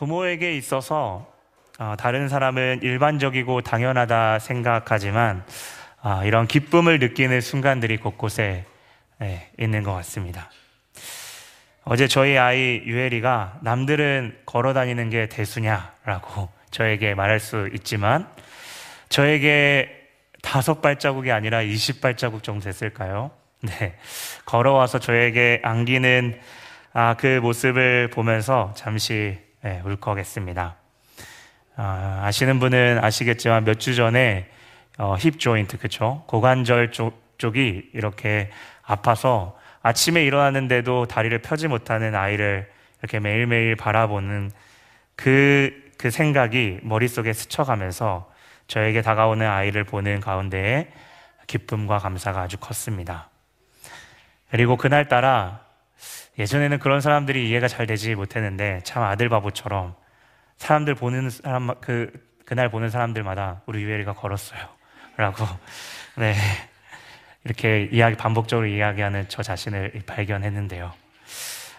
부모에게 있어서 어, 다른 사람은 일반적이고 당연하다 생각하지만 아, 이런 기쁨을 느끼는 순간들이 곳곳에 네, 있는 것 같습니다. 어제 저희 아이 유엘이가 남들은 걸어 다니는 게 대수냐라고 저에게 말할 수 있지만 저에게 다섯 발자국이 아니라 이십 발자국 정도 됐을까요? 네. 걸어와서 저에게 안기는 아, 그 모습을 보면서 잠시 네, 울컥했습니다. 아, 아시는 분은 아시겠지만 몇 주 전에 어, 힙 조인트 그쵸? 고관절 쪽, 쪽이 이렇게 아파서 아침에 일어났는데도 다리를 펴지 못하는 아이를 이렇게 매일매일 바라보는 그, 그 생각이 머릿속에 스쳐가면서 저에게 다가오는 아이를 보는 가운데에 기쁨과 감사가 아주 컸습니다. 그리고 그날따라 예전에는 그런 사람들이 이해가 잘 되지 못했는데 참 아들 바보처럼 사람들 보는 사람 그 그날 보는 사람들마다 우리 유엘이가 걸었어요. 라고 네. 이렇게 이야기 반복적으로 이야기하는 저 자신을 발견했는데요.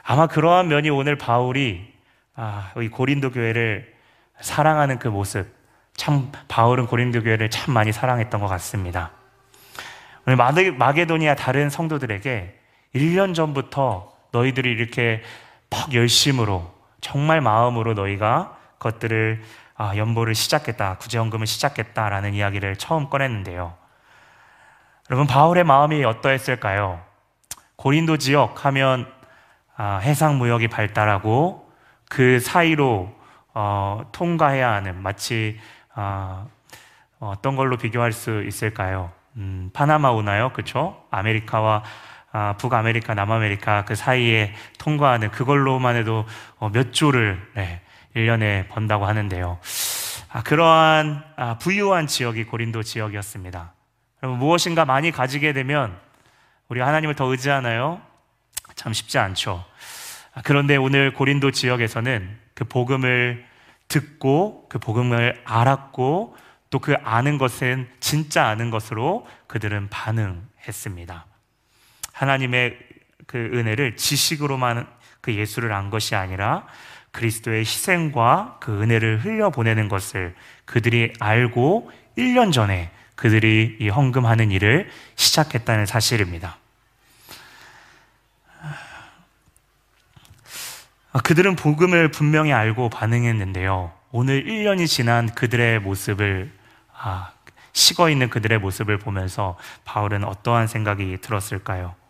아마 그러한 면이 오늘 바울이 아, 이 고린도 교회를 사랑하는 그 모습, 참 바울은 고린도 교회를 참 많이 사랑했던 것 같습니다. 오늘 마게도니아 다른 성도들에게 1년 전부터 너희들이 이렇게 퍽 열심으로 정말 마음으로 너희가 것들을 아, 연보를 시작했다, 구제연금을 시작했다라는 이야기를 처음 꺼냈는데요. 여러분 바울의 마음이 어떠했을까요? 고린도 지역 하면 아, 해상 무역이 발달하고 그 사이로 어, 통과해야 하는 마치 아, 어떤 걸로 비교할 수 있을까요? 음, 파나마 운하요, 그렇죠? 아메리카와 아, 북아메리카, 남아메리카 그 사이에 통과하는 그걸로만 해도 어, 몇 조를 네, 1년에 번다고 하는데요. 아, 그러한 아, 부유한 지역이 고린도 지역이었습니다. 여러분, 무엇인가 많이 가지게 되면 우리가 하나님을 더 의지하나요? 참 쉽지 않죠. 아, 그런데 오늘 고린도 지역에서는 그 복음을 듣고 그 복음을 알았고 또 그 아는 것은 진짜 아는 것으로 그들은 반응했습니다. 하나님의 그 은혜를 지식으로만 그 예수를 안 것이 아니라 그리스도의 희생과 그 은혜를 흘려보내는 것을 그들이 알고 1년 전에 그들이 이 헌금하는 일을 시작했다는 사실입니다. 아, 그들은 복음을 분명히 알고 반응했는데요. 오늘 1년이 지난 그들의 모습을, 아, 식어 있는 그들의 모습을 보면서 바울은 어떠한 생각이 들었을까요?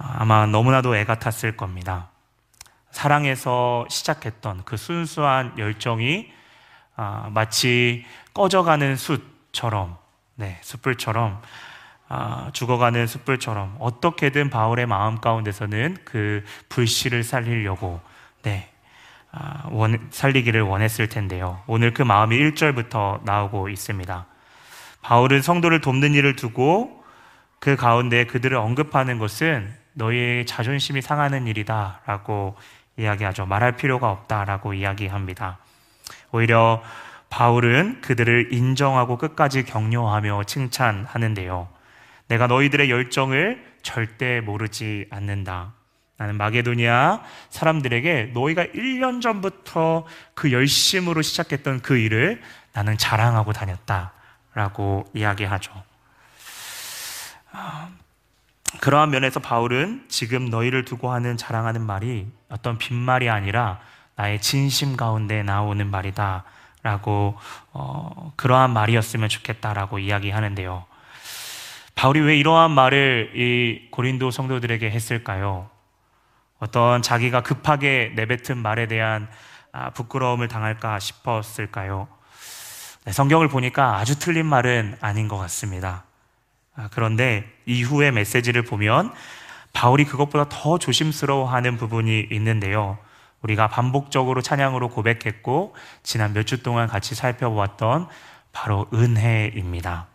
아, 아마 너무나도 애가 탔을 겁니다. 사랑에서 시작했던 그 순수한 열정이 아, 마치 꺼져가는 숯, 처럼 네, 숯불처럼 아, 죽어가는 숯불처럼 어떻게든 바울의 마음 가운데서는 그 불씨를 살리려고 네, 아, 원, 살리기를 원했을 텐데요. 오늘 그 마음이 1절부터 나오고 있습니다. 바울은 성도를 돕는 일을 두고 그 가운데 그들을 언급하는 것은 너희의 자존심이 상하는 일이다 라고 이야기하죠. 말할 필요가 없다 라고 이야기합니다. 오히려 바울은 그들을 인정하고 끝까지 격려하며 칭찬하는데요. 내가 너희들의 열정을 절대 모르지 않는다. 나는 마게도니아 사람들에게 너희가 1년 전부터 그 열심으로 시작했던 그 일을 나는 자랑하고 다녔다. 라고 이야기하죠. 아, 그러한 면에서 바울은 지금 너희를 두고 하는 자랑하는 말이 어떤 빈말이 아니라 나의 진심 가운데 나오는 말이다. 라고 어, 그러한 말이었으면 좋겠다라고 이야기하는데요. 바울이 왜 이러한 말을 이 고린도 성도들에게 했을까요? 어떤 자기가 급하게 내뱉은 말에 대한 아, 부끄러움을 당할까 싶었을까요? 네, 성경을 보니까 아주 틀린 말은 아닌 것 같습니다. 아, 그런데 이후의 메시지를 보면 바울이 그것보다 더 조심스러워하는 부분이 있는데요. 우리가 반복적으로 찬양으로 고백했고 지난 몇 주 동안 같이 살펴보았던 바로 은혜입니다.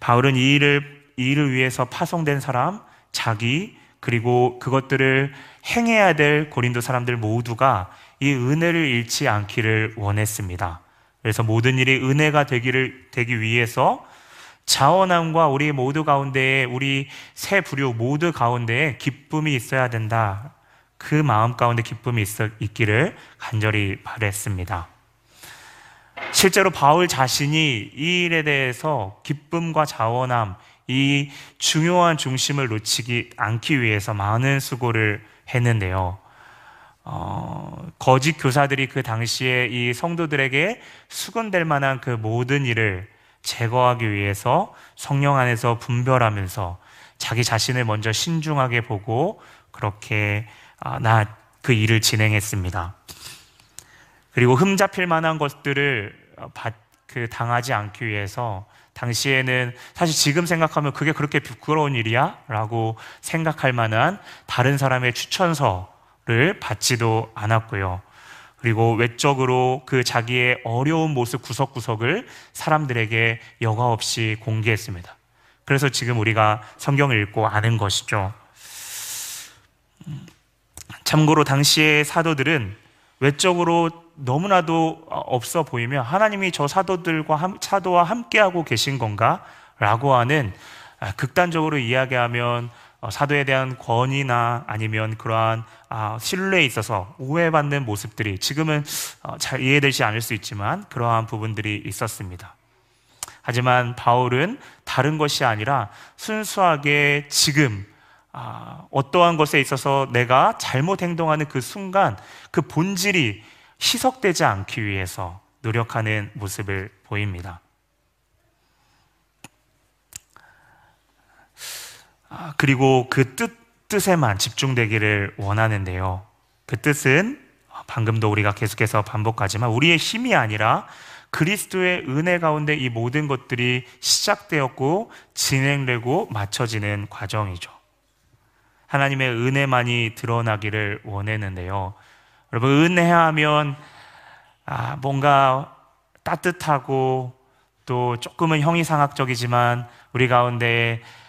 바울은 이 일을 이 일을 위해서 파송된 사람, 자기 그리고 그것들을 행해야 될 고린도 사람들 모두가 이 은혜를 잃지 않기를 원했습니다. 그래서 모든 일이 은혜가 되기를 되기 위해서 자원함과 우리 모두 가운데에 우리 새 부류 모두 가운데에 기쁨이 있어야 된다. 그 마음 가운데 기쁨이 있기를 간절히 바랬습니다. 실제로 바울 자신이 이 일에 대해서 기쁨과 자원함, 이 중요한 중심을 놓치지 않기 위해서 많은 수고를 했는데요. 어, 거짓 교사들이 그 당시에 이 성도들에게 수건될 만한 그 모든 일을 제거하기 위해서 성령 안에서 분별하면서 자기 자신을 먼저 신중하게 보고 그렇게 아, 나그 일을 진행했습니다. 그리고 흠잡힐 만한 것들을 받, 그 당하지 않기 위해서 당시에는 사실 지금 생각하면 그게 그렇게 부끄러운 일이야? 라고 생각할 만한 다른 사람의 추천서를 받지도 않았고요. 그리고 외적으로 그 자기의 어려운 모습 구석구석을 사람들에게 여과 없이 공개했습니다. 그래서 지금 우리가 성경을 읽고 아는 것이죠. 참고로 당시의 사도들은 외적으로 너무나도 없어 보이며 하나님이 저 사도들과 사도와 함께하고 계신 건가? 라고 하는 아, 극단적으로 이야기하면 어, 사도에 대한 권위나 아니면 그러한 아, 신뢰에 있어서 오해받는 모습들이 지금은 어, 잘 이해되지 않을 수 있지만 그러한 부분들이 있었습니다. 하지만 바울은 다른 것이 아니라 순수하게 지금 아, 어떠한 것에 있어서 내가 잘못 행동하는 그 순간 그 본질이 희석되지 않기 위해서 노력하는 모습을 보입니다. 그리고 그 뜻, 뜻에만 집중되기를 원하는데요. 그 뜻은 방금도 우리가 계속해서 반복하지만 우리의 힘이 아니라 그리스도의 은혜 가운데 이 모든 것들이 시작되었고 진행되고 맞춰지는 과정이죠. 하나님의 은혜만이 드러나기를 원했는데요. 여러분, 은혜하면 아, 뭔가 따뜻하고 또 조금은 형이상학적이지만 우리 가운데 아,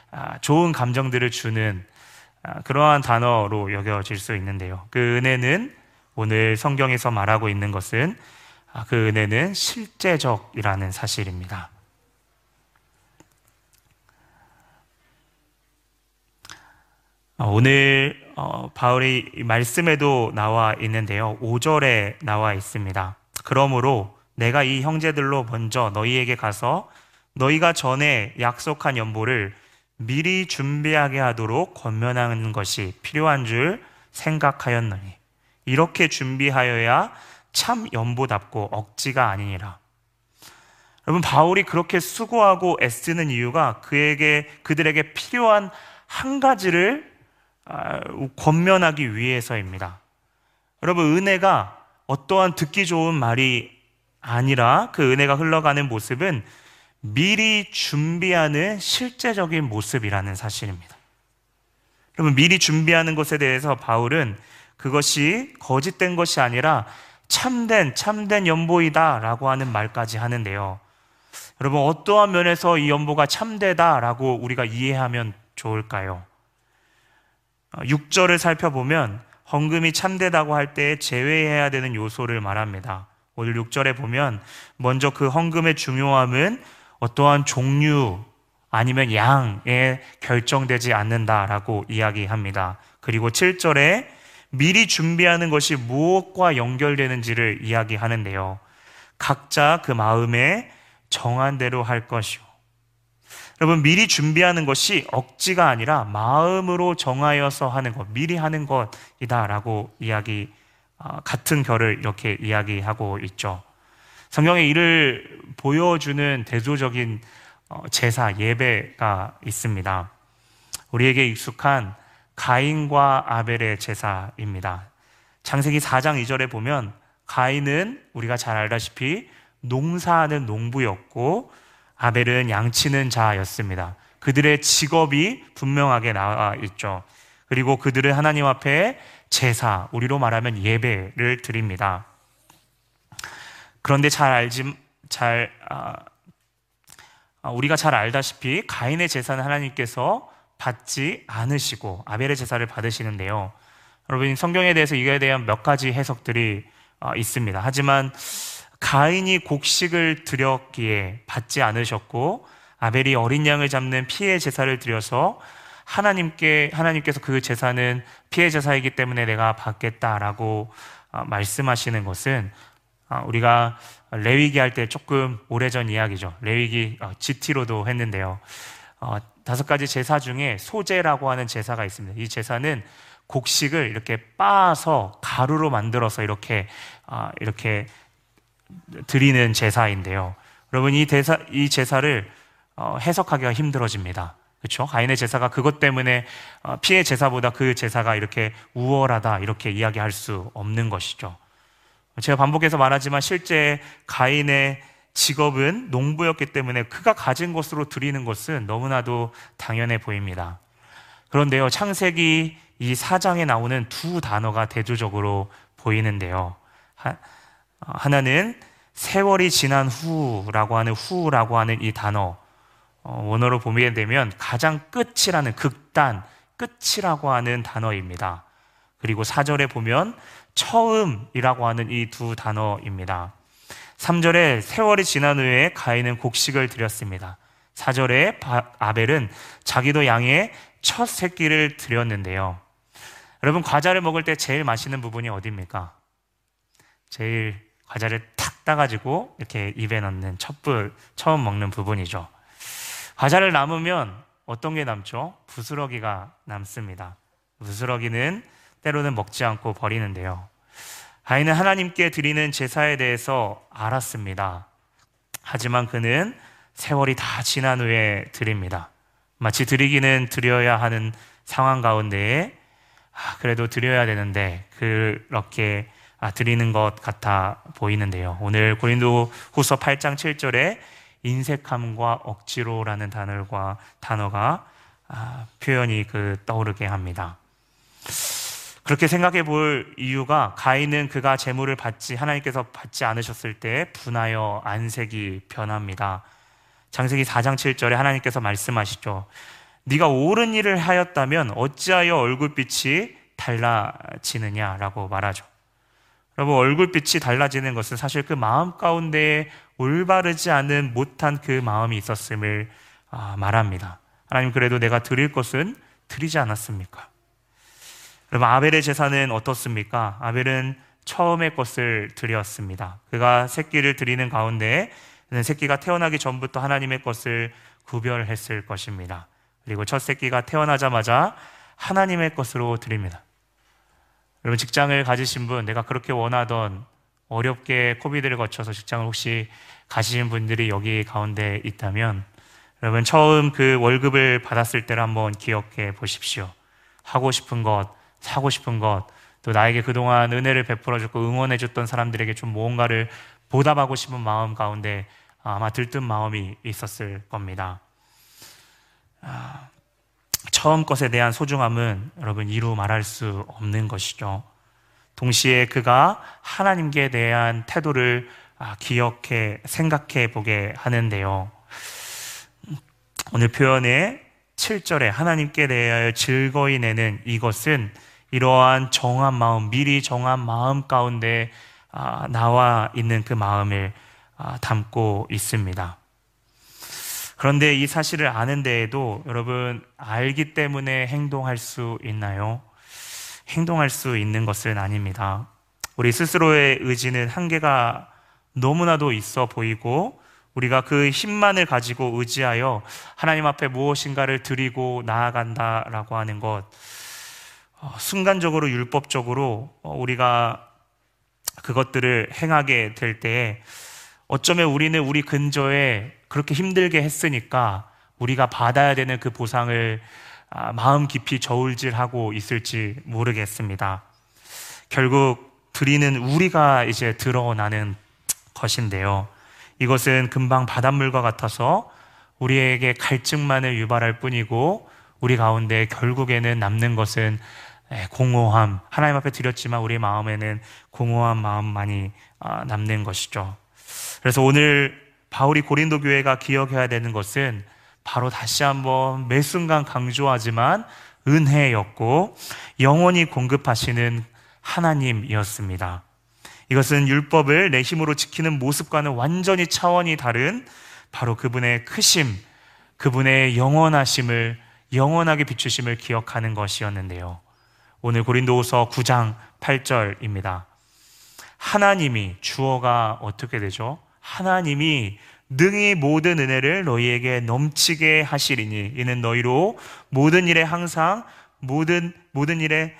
좋은 감정들을 주는 아, 그러한 단어로 여겨질 수 있는데요. 그 은혜는 오늘 성경에서 말하고 있는 것은 아, 그 은혜는 실제적이라는 사실입니다. 아, 오늘 어, 바울의 말씀에도 나와 있는데요. 5절에 나와 있습니다. 그러므로 내가 이 형제들로 먼저 너희에게 가서 너희가 전에 약속한 연보를 미리 준비하게 하도록 권면하는 것이 필요한 줄 생각하였느니 이렇게 준비하여야 참 연보답고 억지가 아니니라. 여러분 바울이 그렇게 수고하고 애쓰는 이유가 그에게 그들에게 필요한 한 가지를 아, 권면하기 위해서입니다. 여러분 은혜가 어떠한 듣기 좋은 말이 아니라 그 은혜가 흘러가는 모습은 미리 준비하는 실제적인 모습이라는 사실입니다. 여러분 미리 준비하는 것에 대해서 바울은 그것이 거짓된 것이 아니라 참된 참된 연보이다 라고 하는 말까지 하는데요. 여러분 어떠한 면에서 이 연보가 참되다 라고 우리가 이해하면 좋을까요? 6절을 살펴보면 헌금이 참되다고 할 때 제외해야 되는 요소를 말합니다. 오늘 6절에 보면 먼저 그 헌금의 중요함은 어떠한 종류 아니면 양에 결정되지 않는다라고 이야기합니다. 그리고 7절에 미리 준비하는 것이 무엇과 연결되는지를 이야기하는데요. 각자 그 마음에 정한 대로 할 것이요. 여러분, 미리 준비하는 것이 억지가 아니라 마음으로 정하여서 하는 것, 미리 하는 것이다라고 이야기, 아, 같은 결을 이렇게 이야기하고 있죠. 성경에 이를 보여주는 대조적인 어, 제사, 예배가 있습니다. 우리에게 익숙한 가인과 아벨의 제사입니다. 창세기 4장 2절에 보면 가인은 우리가 잘 알다시피 농사하는 농부였고 아벨은 양치는 자였습니다. 그들의 직업이 분명하게 나와 있죠. 그리고 그들은 하나님 앞에 제사, 우리로 말하면 예배를 드립니다. 그런데 잘 알지, 잘, 아, 아, 우리가 잘 알다시피 가인의 제사는 하나님께서 받지 않으시고 아벨의 제사를 받으시는데요. 여러분 성경에 대해서 이거에 대한 몇 가지 해석들이 아, 있습니다. 하지만 가인이 곡식을 드렸기에 받지 않으셨고 아벨이 어린 양을 잡는 피해 제사를 드려서 하나님께 하나님께서 그 제사는 피해 제사이기 때문에 내가 받겠다라고 아, 말씀하시는 것은 아, 우리가 레위기 할 때 조금 오래전 이야기죠. 레위기 GT로도 어, 했는데요. 어, 다섯 가지 제사 중에 소제라고 하는 제사가 있습니다. 이 제사는 곡식을 이렇게 빻아서 가루로 만들어서 이렇게 아, 이렇게 드리는 제사인데요. 여러분 이 대사 이 제사를 어, 해석하기가 힘들어집니다. 그렇죠? 가인의 제사가 그것 때문에 어, 피해 제사보다 그 제사가 이렇게 우월하다 이렇게 이야기할 수 없는 것이죠. 제가 반복해서 말하지만 실제 가인의 직업은 농부였기 때문에 그가 가진 것으로 드리는 것은 너무나도 당연해 보입니다. 그런데요, 창세기 이 사장에 나오는 두 단어가 대조적으로 보이는데요. 하나는 세월이 지난 후라고 하는 후라고 하는 이 단어, 어, 원어로 보게 되면 가장 끝이라는 극단, 끝이라고 하는 단어입니다. 그리고 사절에 보면 처음이라고 하는 이 두 단어입니다. 3절에 세월이 지난 후에 가인은 곡식을 드렸습니다. 4절에 아벨은 자기도 양의 첫 새끼를 드렸는데요. 여러분 과자를 먹을 때 제일 맛있는 부분이 어디입니까? 제일 과자를 탁 따가지고 이렇게 입에 넣는 첫불 처음 먹는 부분이죠. 과자를 남으면 어떤 게 남죠? 부스러기가 남습니다. 부스러기는 때로는 먹지 않고 버리는데요. 가인은 하나님께 드리는 제사에 대해서 알았습니다. 하지만 그는 세월이 다 지난 후에 드립니다. 마치 드리기는 드려야 하는 상황 가운데에 아, 그래도 드려야 되는데 그렇게 아, 드리는 것 같아 보이는데요. 오늘 고린도 후서 8장 7절에 인색함과 억지로라는 단어가, 단어가 아, 표현이 그 떠오르게 합니다. 그렇게 생각해 볼 이유가 가인은 그가 재물을 받지 하나님께서 받지 않으셨을 때 분하여 안색이 변합니다. 장세기 4장 7절에 하나님께서 말씀하시죠. 네가 옳은 일을 하였다면 어찌하여 얼굴빛이 달라지느냐라고 말하죠. 여러분 얼굴빛이 달라지는 것은 사실 그 마음 가운데 올바르지 않은 못한 그 마음이 있었음을 아, 말합니다. 하나님 그래도 내가 드릴 것은 드리지 않았습니까? 여러분 아벨의 제사는 어떻습니까? 아벨은 처음의 것을 드렸습니다. 그가 새끼를 드리는 가운데 새끼가 태어나기 전부터 하나님의 것을 구별했을 것입니다. 그리고 첫 새끼가 태어나자마자 하나님의 것으로 드립니다. 여러분 직장을 가지신 분, 내가 그렇게 원하던 어렵게 코비드를 거쳐서 직장을 혹시 가시는 분들이 여기 가운데 있다면 여러분 처음 그 월급을 받았을 때를 한번 기억해 보십시오. 하고 싶은 것, 사고 싶은 것, 또 나에게 그동안 은혜를 베풀어 줬고 응원해 줬던 사람들에게 좀 무언가를 보답하고 싶은 마음 가운데 아마 들뜬 마음이 있었을 겁니다. 아, 처음 것에 대한 소중함은 여러분 이루 말할 수 없는 것이죠. 동시에 그가 하나님께 대한 태도를 아, 기억해 생각해 보게 하는데요. 오늘 표현의 7절에 하나님께 대하여 즐거이 내는 이것은 이러한 정한 마음, 미리 정한 마음 가운데 아, 나와 있는 그 마음을 아, 담고 있습니다. 그런데 이 사실을 아는 데에도 여러분 알기 때문에 행동할 수 있나요? 행동할 수 있는 것은 아닙니다. 우리 스스로의 의지는 한계가 너무나도 있어 보이고 우리가 그 힘만을 가지고 의지하여 하나님 앞에 무엇인가를 드리고 나아간다라고 하는 것 어, 순간적으로 율법적으로 어, 우리가 그것들을 행하게 될 때에 어쩌면 우리는 우리 근저에 그렇게 힘들게 했으니까 우리가 받아야 되는 그 보상을 아, 마음 깊이 저울질하고 있을지 모르겠습니다. 결국 드리는 우리가 이제 드러나는 것인데요. 이것은 금방 바닷물과 같아서 우리에게 갈증만을 유발할 뿐이고 우리 가운데 결국에는 남는 것은 예, 공허함, 하나님 앞에 드렸지만 우리 마음에는 공허한 마음만이 아, 남는 것이죠. 그래서 오늘 바울이 고린도 교회가 기억해야 되는 것은 바로 다시 한번 매 순간 강조하지만 은혜였고 영원히 공급하시는 하나님이었습니다. 이것은 율법을 내 힘으로 지키는 모습과는 완전히 차원이 다른 바로 그분의 크심, 그분의 영원하심을 영원하게 비추심을 기억하는 것이었는데요. 오늘 고린도후서 9장 8절입니다. 하나님이 주어가 어떻게 되죠? 하나님이 능히 모든 은혜를 너희에게 넘치게 하시리니 이는 너희로 모든 일에 항상 모든 모든 일에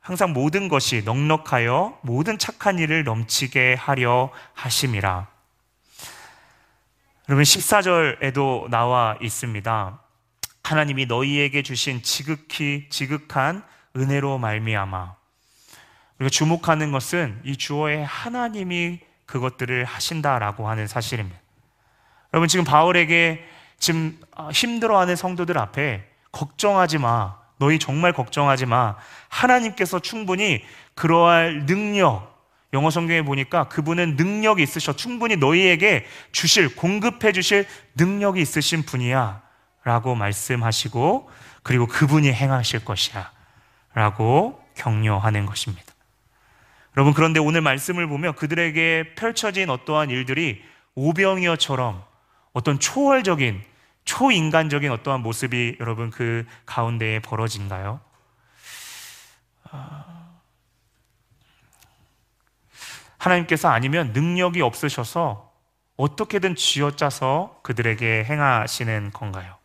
항상 모든 것이 넉넉하여 모든 착한 일을 넘치게 하려 하심이라. 여러분 14절에도 나와 있습니다. 하나님이 너희에게 주신 지극히 지극한 은혜로 말미암아 우리가 주목하는 것은 이 주어의 하나님이 그것들을 하신다라고 하는 사실입니다. 여러분 지금 바울에게 지금 힘들어하는 성도들 앞에 걱정하지 마. 너희 정말 걱정하지 마. 하나님께서 충분히 그러할 능력, 영어 성경에 보니까 그분은 능력이 있으셔. 충분히 너희에게 주실, 공급해 주실 능력이 있으신 분이야. 라고 말씀하시고, 그리고 그분이 행하실 것이야. 라고 격려하는 것입니다. 여러분, 그런데 오늘 말씀을 보면 그들에게 펼쳐진 어떠한 일들이 오병이어처럼 어떤 초월적인, 초인간적인 어떠한 모습이 여러분 그 가운데에 벌어진가요? 하나님께서 아니면 능력이 없으셔서 어떻게든 쥐어짜서 그들에게 행하시는 건가요?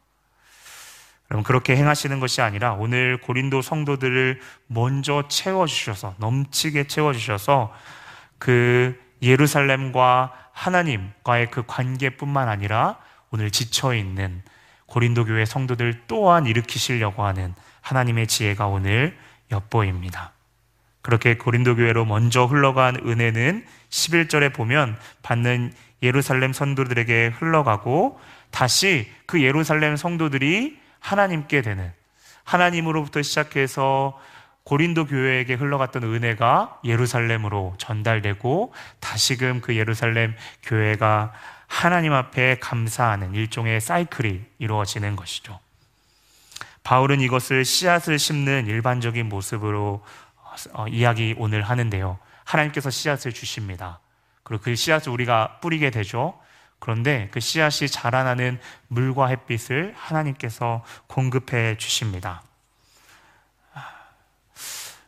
여러분 그렇게 행하시는 것이 아니라 오늘 고린도 성도들을 먼저 채워 주셔서 넘치게 채워 주셔서 그 예루살렘과 하나님과의 그 관계뿐만 아니라 오늘 지쳐 있는 고린도 교회 성도들 또한 일으키시려고 하는 하나님의 지혜가 오늘 엿보입니다. 그렇게 고린도 교회로 먼저 흘러간 은혜는 11절에 보면 받는 예루살렘 성도들에게 흘러가고 다시 그 예루살렘 성도들이 하나님께 되는 하나님으로부터 시작해서 고린도 교회에게 흘러갔던 은혜가 예루살렘으로 전달되고 다시금 그 예루살렘 교회가 하나님 앞에 감사하는 일종의 사이클이 이루어지는 것이죠. 바울은 이것을 씨앗을 심는 일반적인 모습으로 어, 이야기 오늘 하는데요. 하나님께서 씨앗을 주십니다. 그리고 그 씨앗을 우리가 뿌리게 되죠. 그런데 그 씨앗이 자라나는 물과 햇빛을 하나님께서 공급해 주십니다.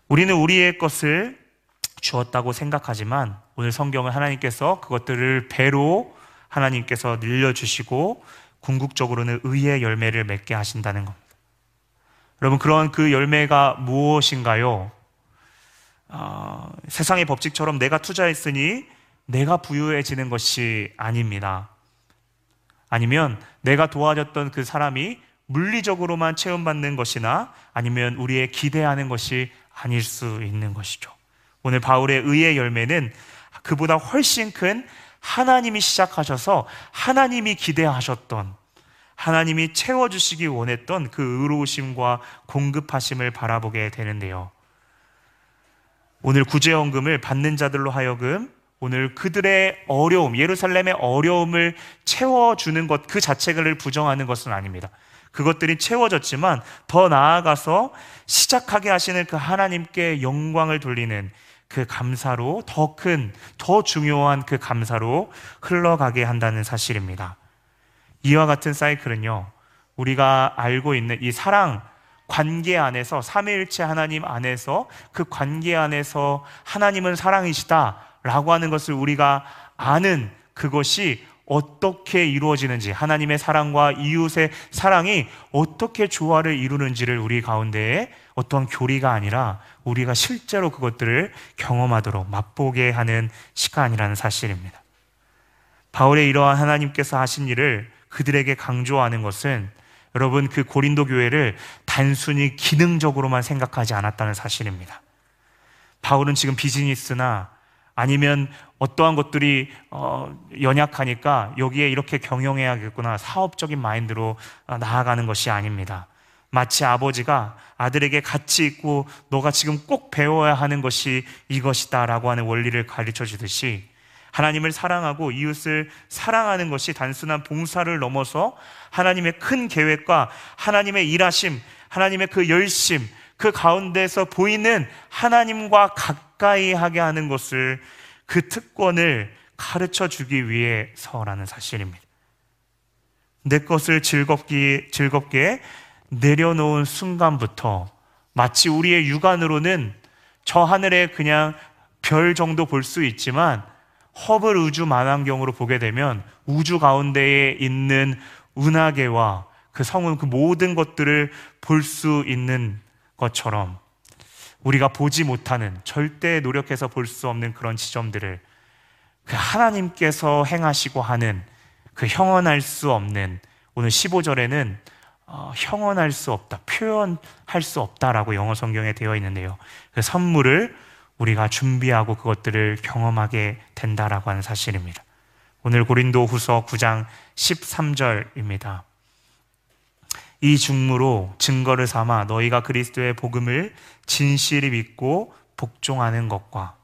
우리는 우리의 것을 주었다고 생각하지만 오늘 성경은 하나님께서 그것들을 배로 하나님께서 늘려주시고 궁극적으로는 의의 열매를 맺게 하신다는 겁니다. 여러분, 그런 그 열매가 무엇인가요? 어, 세상의 법칙처럼 내가 투자했으니 내가 부유해지는 것이 아닙니다. 아니면 내가 도와줬던 그 사람이 물리적으로만 체험받는 것이나 아니면 우리의 기대하는 것이 아닐 수 있는 것이죠. 오늘 바울의 의의 열매는 그보다 훨씬 큰 하나님이 시작하셔서 하나님이 기대하셨던 하나님이 채워주시기 원했던 그 의로우심과 공급하심을 바라보게 되는데요. 오늘 구제원금을 받는 자들로 하여금 오늘 그들의 어려움, 예루살렘의 어려움을 채워주는 것 그 자체를 부정하는 것은 아닙니다. 그것들이 채워졌지만 더 나아가서 시작하게 하시는 그 하나님께 영광을 돌리는 그 감사로 더 큰, 더 중요한 그 감사로 흘러가게 한다는 사실입니다. 이와 같은 사이클은요, 우리가 알고 있는 이 사랑, 관계 안에서, 삼위일체 하나님 안에서 그 관계 안에서 하나님은 사랑이시다 라고 하는 것을 우리가 아는 그것이 어떻게 이루어지는지 하나님의 사랑과 이웃의 사랑이 어떻게 조화를 이루는지를 우리 가운데에 어떠한 교리가 아니라 우리가 실제로 그것들을 경험하도록 맛보게 하는 시간이라는 사실입니다. 바울의 이러한 하나님께서 하신 일을 그들에게 강조하는 것은 여러분 그 고린도 교회를 단순히 기능적으로만 생각하지 않았다는 사실입니다. 바울은 지금 비즈니스나 아니면 어떠한 것들이 어, 연약하니까 여기에 이렇게 경영해야겠구나 사업적인 마인드로 어, 나아가는 것이 아닙니다. 마치 아버지가 아들에게 같이 있고 너가 지금 꼭 배워야 하는 것이 이것이다라고 하는 원리를 가르쳐 주듯이 하나님을 사랑하고 이웃을 사랑하는 것이 단순한 봉사를 넘어서 하나님의 큰 계획과 하나님의 일하심, 하나님의 그 열심, 그 가운데서 보이는 하나님과 가까이 하게 하는 것을 그 특권을 가르쳐 주기 위해서라는 사실입니다. 내 것을 즐겁게, 즐겁게 내려놓은 순간부터 마치 우리의 육안으로는 저 하늘에 그냥 별 정도 볼 수 있지만 허블 우주 만환경으로 보게 되면 우주 가운데에 있는 은하계와 그 성운 그 모든 것들을 볼 수 있는 것처럼 우리가 보지 못하는 절대 노력해서 볼 수 없는 그런 지점들을 그 하나님께서 행하시고 하는 그 형언할 수 없는 오늘 15절에는 어, 형언할 수 없다, 표현할 수 없다라고 영어 성경에 되어 있는데요. 그 선물을 우리가 준비하고 그것들을 경험하게 된다라고 하는 사실입니다. 오늘 고린도 후서 9장 13절입니다. 이 중무로 증거를 삼아 너희가 그리스도의 복음을 진실히 믿고 복종하는 것과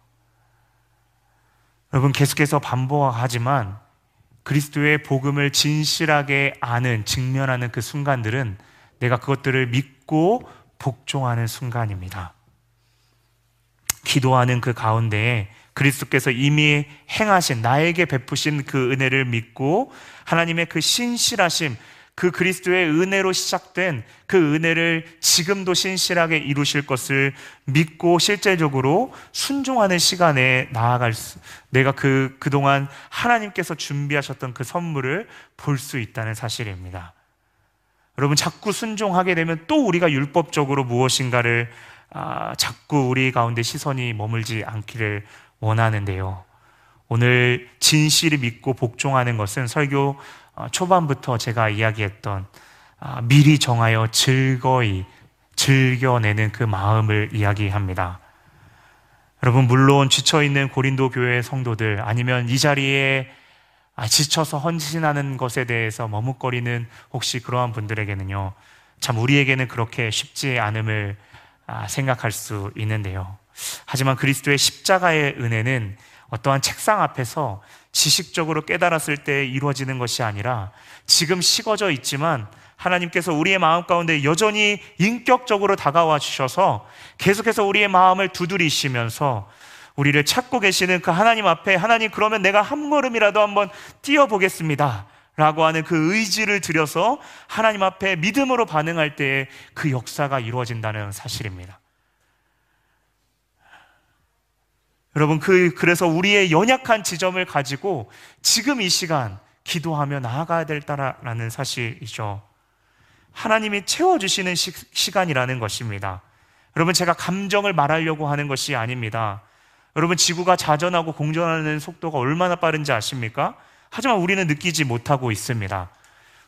여러분 계속해서 반복하지만 그리스도의 복음을 진실하게 아는 직면하는 그 순간들은 내가 그것들을 믿고 복종하는 순간입니다. 기도하는 그 가운데에 그리스도께서 이미 행하신 나에게 베푸신 그 은혜를 믿고 하나님의 그 신실하심 그 그리스도의 은혜로 시작된 그 은혜를 지금도 신실하게 이루실 것을 믿고 실제적으로 순종하는 시간에 나아갈 수, 내가 그, 그동안 하나님께서 준비하셨던 그 선물을 볼 수 있다는 사실입니다. 여러분, 자꾸 순종하게 되면 또 우리가 율법적으로 무엇인가를 아, 자꾸 우리 가운데 시선이 머물지 않기를 원하는데요. 오늘 진실을 믿고 복종하는 것은 설교 어, 초반부터 제가 이야기했던 아, 미리 정하여 즐거이 즐겨내는 그 마음을 이야기합니다. 여러분, 물론 지쳐있는 고린도 교회 성도들 아니면 이 자리에 아, 지쳐서 헌신하는 것에 대해서 머뭇거리는 혹시 그러한 분들에게는요, 참 우리에게는 그렇게 쉽지 않음을 아, 생각할 수 있는데요. 하지만 그리스도의 십자가의 은혜는 어떠한 책상 앞에서 지식적으로 깨달았을 때 이루어지는 것이 아니라 지금 식어져 있지만 하나님께서 우리의 마음 가운데 여전히 인격적으로 다가와 주셔서 계속해서 우리의 마음을 두드리시면서 우리를 찾고 계시는 그 하나님 앞에 하나님 그러면 내가 한 걸음이라도 한번 뛰어보겠습니다. 라고 하는 그 의지를 들여서 하나님 앞에 믿음으로 반응할 때에 그 역사가 이루어진다는 사실입니다. 여러분, 그, 그래서 우리의 연약한 지점을 가지고 지금 이 시간 기도하며 나아가야 될다라는 사실이죠. 하나님이 채워주시는 시, 시간이라는 것입니다. 여러분, 제가 감정을 말하려고 하는 것이 아닙니다. 여러분, 지구가 자전하고 공전하는 속도가 얼마나 빠른지 아십니까? 하지만 우리는 느끼지 못하고 있습니다.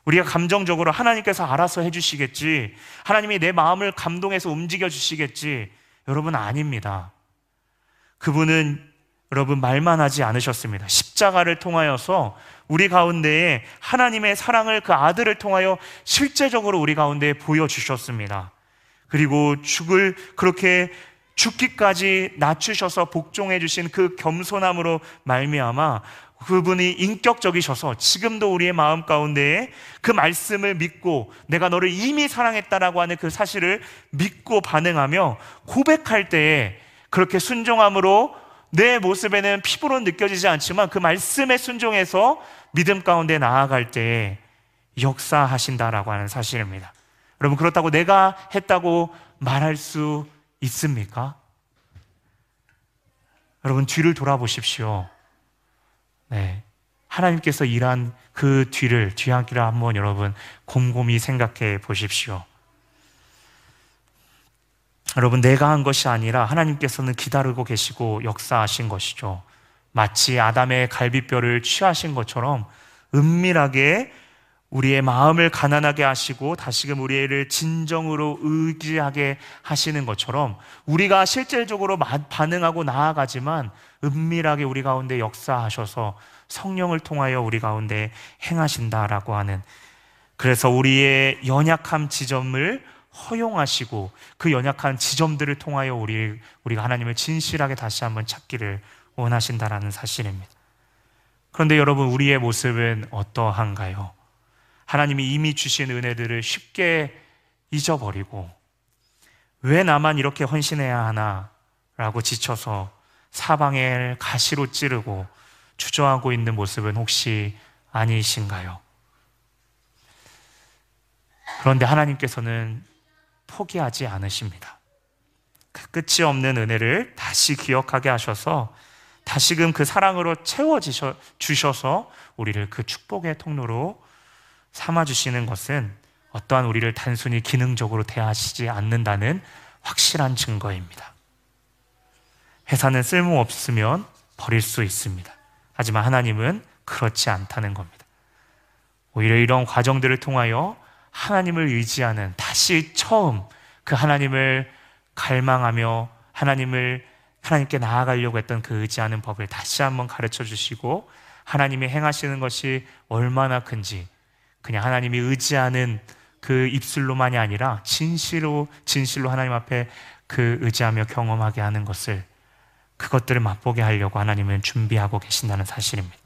우리가 감정적으로 하나님께서 알아서 해주시겠지, 하나님이 내 마음을 감동해서 움직여 주시겠지, 여러분 아닙니다. 그분은 여러분 말만 하지 않으셨습니다. 십자가를 통하여서 우리 가운데에 하나님의 사랑을 그 아들을 통하여 실제적으로 우리 가운데에 보여주셨습니다. 그리고 죽을 그렇게 죽기까지 낮추셔서 복종해 주신 그 겸손함으로 말미암아 그분이 인격적이셔서 지금도 우리의 마음 가운데에 그 말씀을 믿고 내가 너를 이미 사랑했다라고 하는 그 사실을 믿고 반응하며 고백할 때에 그렇게 순종함으로 내 모습에는 피부로 느껴지지 않지만 그 말씀에 순종해서 믿음 가운데 나아갈 때 역사하신다라고 하는 사실입니다. 여러분, 그렇다고 내가 했다고 말할 수 있습니까? 여러분, 뒤를 돌아보십시오. 네. 하나님께서 일한 그 뒤를, 뒤안기를 한번 여러분 곰곰이 생각해 보십시오. 여러분, 내가 한 것이 아니라 하나님께서는 기다리고 계시고 역사하신 것이죠. 마치 아담의 갈비뼈를 취하신 것처럼 은밀하게 우리의 마음을 가난하게 하시고 다시금 우리를 진정으로 의지하게 하시는 것처럼 우리가 실질적으로 반응하고 나아가지만 은밀하게 우리 가운데 역사하셔서 성령을 통하여 우리 가운데 행하신다라고 하는 그래서 우리의 연약함 지점을 허용하시고 그 연약한 지점들을 통하여 우리, 우리가 하나님을 진실하게 다시 한번 찾기를 원하신다라는 사실입니다. 그런데 여러분, 우리의 모습은 어떠한가요? 하나님이 이미 주신 은혜들을 쉽게 잊어버리고 왜 나만 이렇게 헌신해야 하나? 라고 지쳐서 사방에 가시로 찌르고 주저하고 있는 모습은 혹시 아니신가요? 그런데 하나님께서는 포기하지 않으십니다. 그 끝이 없는 은혜를 다시 기억하게 하셔서 다시금 그 사랑으로 채워 주셔서 우리를 그 축복의 통로로 삼아 주시는 것은 어떠한 우리를 단순히 기능적으로 대하시지 않는다는 확실한 증거입니다. 회사는 쓸모없으면 버릴 수 있습니다. 하지만 하나님은 그렇지 않다는 겁니다. 오히려 이런 과정들을 통하여 하나님을 의지하는 다시 처음 그 하나님을 갈망하며 하나님을 하나님께 나아가려고 했던 그 의지하는 법을 다시 한번 가르쳐 주시고 하나님이 행하시는 것이 얼마나 큰지 그냥 하나님이 의지하는 그 입술로만이 아니라 진실로 진실로 하나님 앞에 그 의지하며 경험하게 하는 것을 그것들을 맛보게 하려고 하나님은 준비하고 계신다는 사실입니다.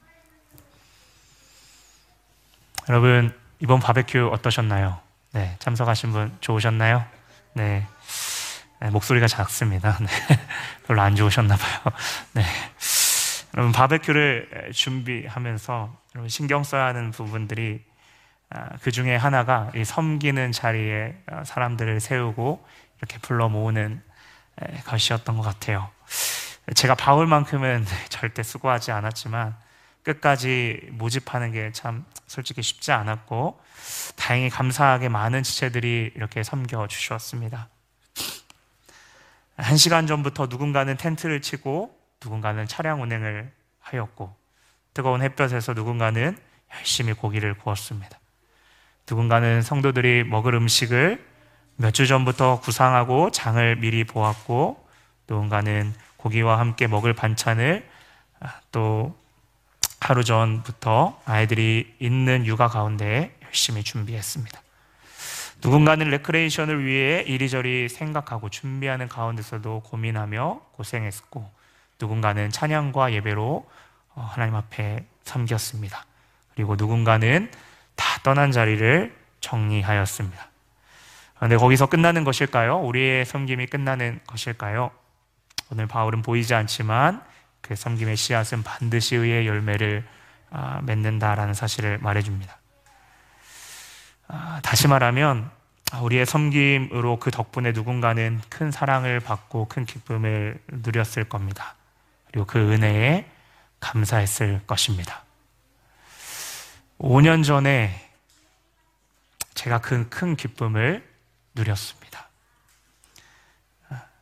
여러분 이번 바베큐 어떠셨나요? 네, 참석하신 분 좋으셨나요? 네. 네, 목소리가 작습니다. 네, 별로 안 좋으셨나 봐요. 네. 여러분 바베큐를 준비하면서 여러분 신경 써야 하는 부분들이 아, 그 중에 하나가 이 섬기는 자리에 어, 사람들을 세우고 이렇게 불러 모으는 것이었던 것 같아요. 제가 바울만큼은 절대 수고하지 않았지만 끝까지 모집하는 게 참 솔직히 쉽지 않았고 다행히 감사하게 많은 지체들이 이렇게 섬겨 주셨습니다. 한 시간 전부터 누군가는 텐트를 치고 누군가는 차량 운행을 하였고 뜨거운 햇볕에서 누군가는 열심히 고기를 구웠습니다. 누군가는 성도들이 먹을 음식을 몇 주 전부터 구상하고 장을 미리 보았고 누군가는 고기와 함께 먹을 반찬을 또 하루 전부터 아이들이 있는 육아 가운데 열심히 준비했습니다. 누군가는 레크레이션을 위해 이리저리 생각하고 준비하는 가운데서도 고민하며 고생했고 누군가는 찬양과 예배로 어, 하나님 앞에 섬겼습니다. 그리고 누군가는 다 떠난 자리를 정리하였습니다. 그런데 거기서 끝나는 것일까요? 우리의 섬김이 끝나는 것일까요? 오늘 바울은 보이지 않지만 그 섬김의 씨앗은 반드시 의의 열매를 아, 맺는다라는 사실을 말해줍니다. 아, 다시 말하면 우리의 섬김으로 그 덕분에 누군가는 큰 사랑을 받고 큰 기쁨을 누렸을 겁니다. 그리고 그 은혜에 감사했을 것입니다. 5년 전에 제가 큰, 큰 기쁨을 누렸습니다.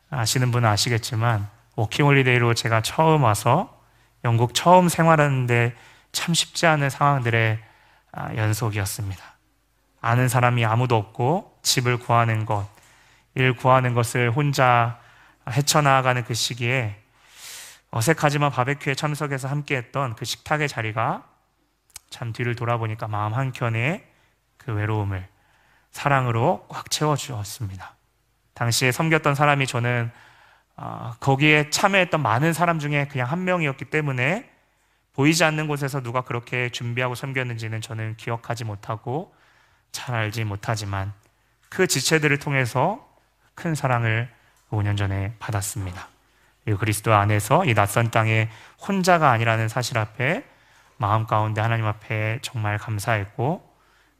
아시는 분은 아시겠지만, 워킹홀리데이로 제가 처음 와서 영국 처음 생활하는데 참 쉽지 않은 상황들의 아, 연속이었습니다. 아는 사람이 아무도 없고 집을 구하는 것, 일 구하는 것을 혼자 헤쳐나가는 그 시기에 어색하지만 바베큐에 참석해서 함께했던 그 식탁의 자리가 참 뒤를 돌아보니까 마음 한켠에 그 외로움을 사랑으로 꽉 채워주었습니다. 당시에 섬겼던 사람이 저는 어, 거기에 참여했던 많은 사람 중에 그냥 한 명이었기 때문에 보이지 않는 곳에서 누가 그렇게 준비하고 섬겼는지는 저는 기억하지 못하고 잘 알지 못하지만 그 지체들을 통해서 큰 사랑을 5년 전에 받았습니다. 그리스도 안에서 이 낯선 땅에 혼자가 아니라는 사실 앞에 마음 가운데 하나님 앞에 정말 감사했고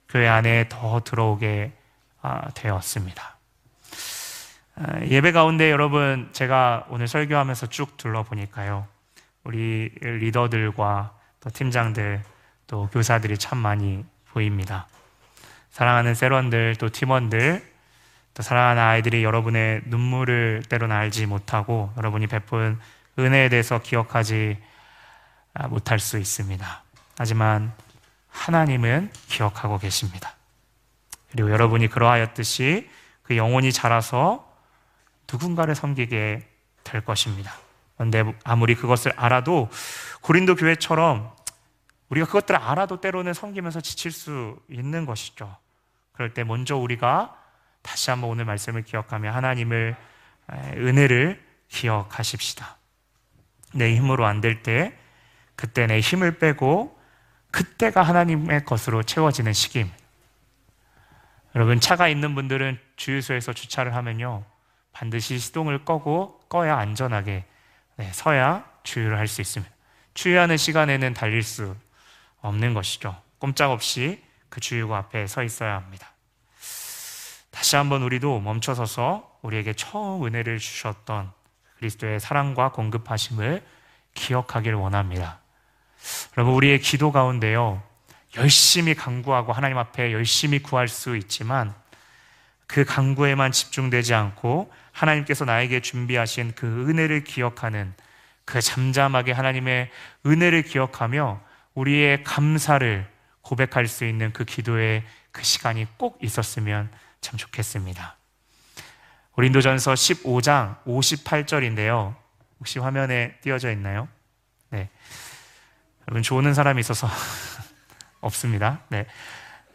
교회 안에 더 들어오게 아, 되었습니다. 아, 예배 가운데 여러분 제가 오늘 설교하면서 쭉 둘러보니까요. 우리 리더들과 또 팀장들 또 교사들이 참 많이 보입니다. 사랑하는 세런들 또 팀원들 또 사랑하는 아이들이 여러분의 눈물을 때로는 알지 못하고 여러분이 베푼 은혜에 대해서 기억하지 아, 못할 수 있습니다. 하지만 하나님은 기억하고 계십니다. 그리고 여러분이 그러하였듯이 그 영혼이 자라서 누군가를 섬기게 될 것입니다. 그런데 아무리 그것을 알아도 고린도 교회처럼 우리가 그것들을 알아도 때로는 섬기면서 지칠 수 있는 것이죠. 그럴 때 먼저 우리가 다시 한번 오늘 말씀을 기억하며 하나님을 은혜를 기억하십시다. 내 힘으로 안 될 때 그때 내 힘을 빼고 그때가 하나님의 것으로 채워지는 시기입니다. 여러분 차가 있는 분들은 주유소에서 주차를 하면요 반드시 시동을 꺼고 꺼야 안전하게 네, 서야 주유를 할 수 있습니다. 주유하는 시간에는 달릴 수 없는 것이죠. 꼼짝없이 그 주유구 앞에 서 있어야 합니다. 다시 한번 우리도 멈춰서서 우리에게 처음 은혜를 주셨던 그리스도의 사랑과 공급하심을 기억하길 원합니다. 여러분, 우리의 기도 가운데요, 열심히 강구하고 하나님 앞에 열심히 구할 수 있지만 그 강구에만 집중되지 않고 하나님께서 나에게 준비하신 그 은혜를 기억하는 그 잠잠하게 하나님의 은혜를 기억하며 우리의 감사를 고백할 수 있는 그 기도의 그 시간이 꼭 있었으면 참 좋겠습니다. 고린도전서 15장 58절인데요. 혹시 화면에 띄어져 있나요? 네. 여러분 좋은 사람이 있어서 없습니다. 네.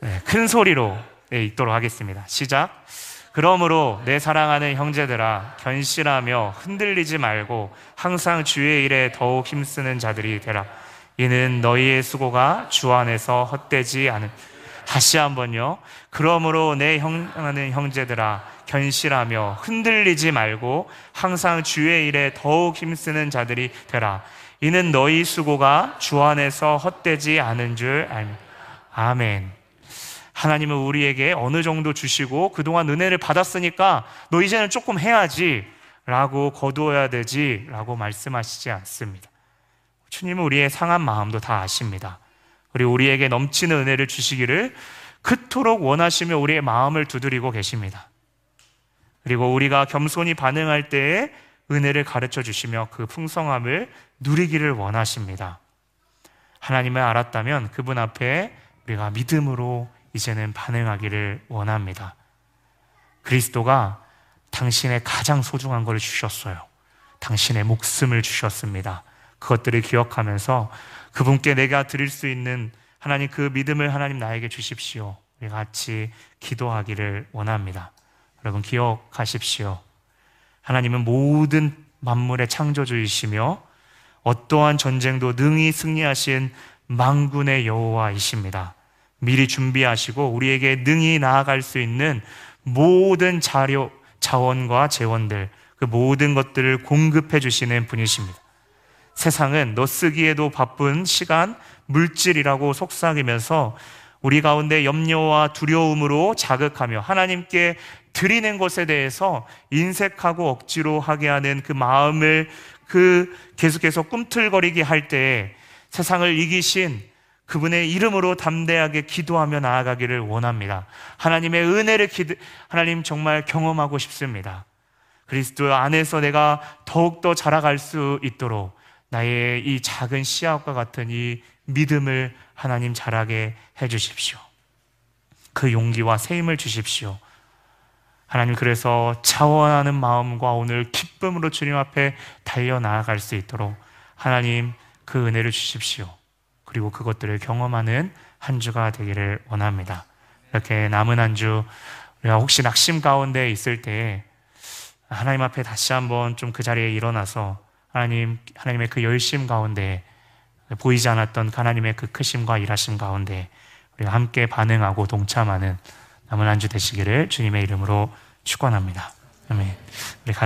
네. 큰 소리로 네, 읽도록 하겠습니다. 시작. 그러므로 내 사랑하는 형제들아 견실하며 흔들리지 말고 항상 주의 일에 더욱 힘쓰는 자들이 되라. 이는 너희의 수고가 주 안에서 헛되지 않은 다시 한번요. 그러므로 내 형하는 형제들아 견실하며 흔들리지 말고 항상 주의 일에 더욱 힘쓰는 자들이 되라. 이는 너희 수고가 주 안에서 헛되지 않은 줄 알미. 아멘. 하나님은 우리에게 어느 정도 주시고 그동안 은혜를 받았으니까 너 이제는 조금 해야지 라고 거두어야 되지 라고 말씀하시지 않습니다. 주님은 우리의 상한 마음도 다 아십니다. 그리고 우리에게 넘치는 은혜를 주시기를 그토록 원하시며 우리의 마음을 두드리고 계십니다. 그리고 우리가 겸손히 반응할 때에 은혜를 가르쳐 주시며 그 풍성함을 누리기를 원하십니다. 하나님을 알았다면 그분 앞에 우리가 믿음으로 이제는 반응하기를 원합니다. 그리스도가 당신의 가장 소중한 걸 주셨어요. 당신의 목숨을 주셨습니다. 그것들을 기억하면서 그분께 내가 드릴 수 있는 하나님 그 믿음을 하나님 나에게 주십시오. 우리 같이 기도하기를 원합니다. 여러분 기억하십시오. 하나님은 모든 만물의 창조주이시며 어떠한 전쟁도 능히 승리하신 망군의 여호와이십니다. 미리 준비하시고 우리에게 능히 나아갈 수 있는 모든 자료, 자원과 재원들, 그 모든 것들을 공급해 주시는 분이십니다. 세상은 너 쓰기에도 바쁜 시간, 물질이라고 속삭이면서 우리 가운데 염려와 두려움으로 자극하며 하나님께 드리는 것에 대해서 인색하고 억지로 하게 하는 그 마음을 그 계속해서 꿈틀거리게 할 때에 세상을 이기신 그분의 이름으로 담대하게 기도하며 나아가기를 원합니다. 하나님의 은혜를 기도, 하나님 정말 경험하고 싶습니다. 그리스도 안에서 내가 더욱더 자라갈 수 있도록 나의 이 작은 씨앗과 같은 이 믿음을 하나님 자라게 해 주십시오. 그 용기와 새 힘을 주십시오. 하나님 그래서 자원하는 마음과 오늘 기쁨으로 주님 앞에 달려 나아갈 수 있도록 하나님 그 은혜를 주십시오. 그리고 그것들을 경험하는 한 주가 되기를 원합니다. 이렇게 남은 한 주, 우리가 혹시 낙심 가운데 있을 때 하나님 앞에 다시 한번 좀 그 자리에 일어나서 하나님, 하나님의 그 열심 가운데 보이지 않았던 하나님의 그 크심과 일하심 가운데 우리가 함께 반응하고 동참하는 남은 한 주 되시기를 주님의 이름으로 축원합니다. 아멘.